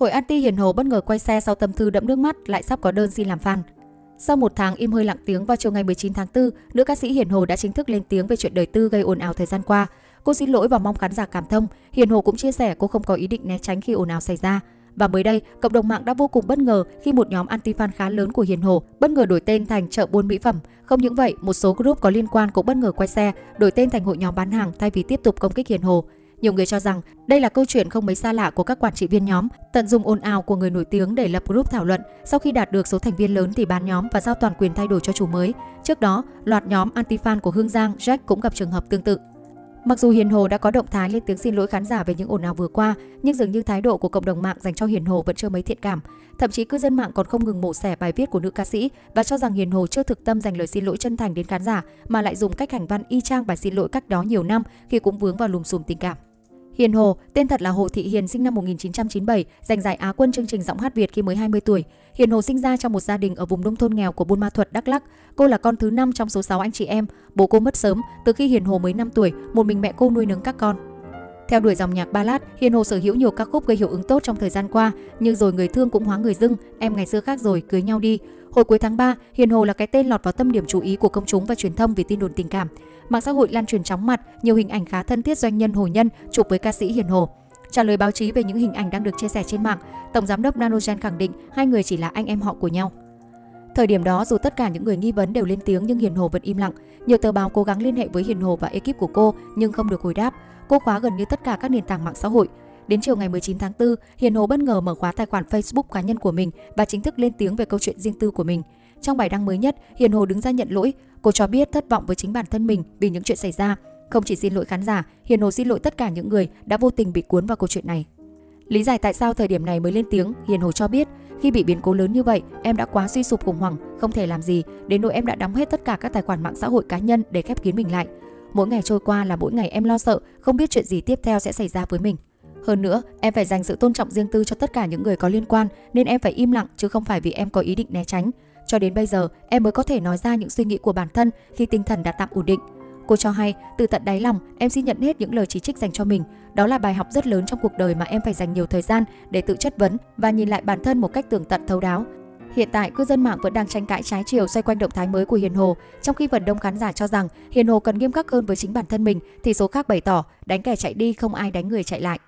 Hội anti Hiền Hồ bất ngờ quay xe sau tâm thư đẫm nước mắt lại sắp có đơn xin làm fan. Sau một tháng im hơi lặng tiếng vào chiều ngày 19 tháng 4, nữ ca sĩ Hiền Hồ đã chính thức lên tiếng về chuyện đời tư gây ồn ào thời gian qua. Cô xin lỗi và mong khán giả cảm thông. Hiền Hồ cũng chia sẻ cô không có ý định né tránh khi ồn ào xảy ra. Và mới đây, cộng đồng mạng đã vô cùng bất ngờ khi một nhóm anti-fan khá lớn của Hiền Hồ bất ngờ đổi tên thành chợ buôn mỹ phẩm. Không những vậy, một số group có liên quan cũng bất ngờ quay xe, đổi tên thành hội nhóm bán hàng thay vì tiếp tục công kích Hiền Hồ. Nhiều người cho rằng đây là câu chuyện không mấy xa lạ của các quản trị viên nhóm, tận dụng ồn ào của người nổi tiếng để lập group thảo luận. Sau khi đạt được số thành viên lớn thì bán nhóm và giao toàn quyền thay đổi cho chủ mới. Trước đó, loạt nhóm anti-fan của Hương Giang, Jack cũng gặp trường hợp tương tự. Mặc dù Hiền Hồ đã có động thái lên tiếng xin lỗi khán giả về những ồn ào vừa qua, nhưng dường như thái độ của cộng đồng mạng dành cho Hiền Hồ vẫn chưa mấy thiện cảm. Thậm chí cư dân mạng còn không ngừng mổ xẻ bài viết của nữ ca sĩ và cho rằng Hiền Hồ chưa thực tâm dành lời xin lỗi chân thành đến khán giả mà lại dùng cách hành văn y chang bài xin lỗi cách đó nhiều năm khi cũng vướng vào lùm xùm tình cảm. Hiền Hồ, tên thật là Hồ Thị Hiền sinh năm 1997, giành giải Á quân chương trình giọng hát Việt khi mới 20 tuổi. Hiền Hồ sinh ra trong một gia đình ở vùng nông thôn nghèo của Buôn Ma Thuột, Đắk Lắk. Cô là con thứ 5 trong số 6 anh chị em. Bố cô mất sớm, từ khi Hiền Hồ mới 5 tuổi, một mình mẹ cô nuôi nấng các con. Theo đuổi dòng nhạc ballad, Hiền Hồ sở hữu nhiều ca khúc gây hiệu ứng tốt trong thời gian qua, như rồi người thương cũng hóa người dưng, em ngày xưa khác rồi, cưới nhau đi. Hồi cuối tháng 3, Hiền Hồ là cái tên lọt vào tâm điểm chú ý của công chúng và truyền thông vì tin đồn tình cảm. Mạng xã hội lan truyền chóng mặt, nhiều hình ảnh khá thân thiết doanh nhân Hồ Nhân chụp với ca sĩ Hiền Hồ. Trả lời báo chí về những hình ảnh đang được chia sẻ trên mạng, Tổng giám đốc Nanogen khẳng định hai người chỉ là anh em họ của nhau. Thời điểm đó, dù tất cả những người nghi vấn đều lên tiếng nhưng Hiền Hồ vẫn im lặng. Nhiều tờ báo cố gắng liên hệ với Hiền Hồ và ekip của cô nhưng không được hồi đáp. Cô khóa gần như tất cả các nền tảng mạng xã hội. Đến chiều ngày 19 tháng 4, Hiền Hồ bất ngờ mở khóa tài khoản Facebook cá nhân của mình và chính thức lên tiếng về câu chuyện riêng tư của mình. Trong bài đăng mới nhất, Hiền Hồ đứng ra nhận lỗi. Cô cho biết thất vọng với chính bản thân mình vì những chuyện xảy ra. Không chỉ xin lỗi khán giả, Hiền Hồ xin lỗi tất cả những người đã vô tình bị cuốn vào câu chuyện này. Lý giải tại sao thời điểm này mới lên tiếng, Hiền Hồ cho biết, khi bị biến cố lớn như vậy, em đã quá suy sụp khủng hoảng, không thể làm gì, đến nỗi em đã đóng hết tất cả các tài khoản mạng xã hội cá nhân để khép kín mình lại. Mỗi ngày trôi qua là mỗi ngày em lo sợ, không biết chuyện gì tiếp theo sẽ xảy ra với mình. Hơn nữa, em phải dành sự tôn trọng riêng tư cho tất cả những người có liên quan nên em phải im lặng chứ không phải vì em có ý định né tránh. Cho đến bây giờ, em mới có thể nói ra những suy nghĩ của bản thân khi tinh thần đã tạm ổn định. Cô cho hay, từ tận đáy lòng, em xin nhận hết những lời chỉ trích dành cho mình. Đó là bài học rất lớn trong cuộc đời mà em phải dành nhiều thời gian để tự chất vấn và nhìn lại bản thân một cách tường tận thấu đáo. Hiện tại, cư dân mạng vẫn đang tranh cãi trái chiều xoay quanh động thái mới của Hiền Hồ, trong khi phần đông khán giả cho rằng Hiền Hồ cần nghiêm khắc hơn với chính bản thân mình, thì số khác bày tỏ đánh kẻ chạy đi không ai đánh người chạy lại.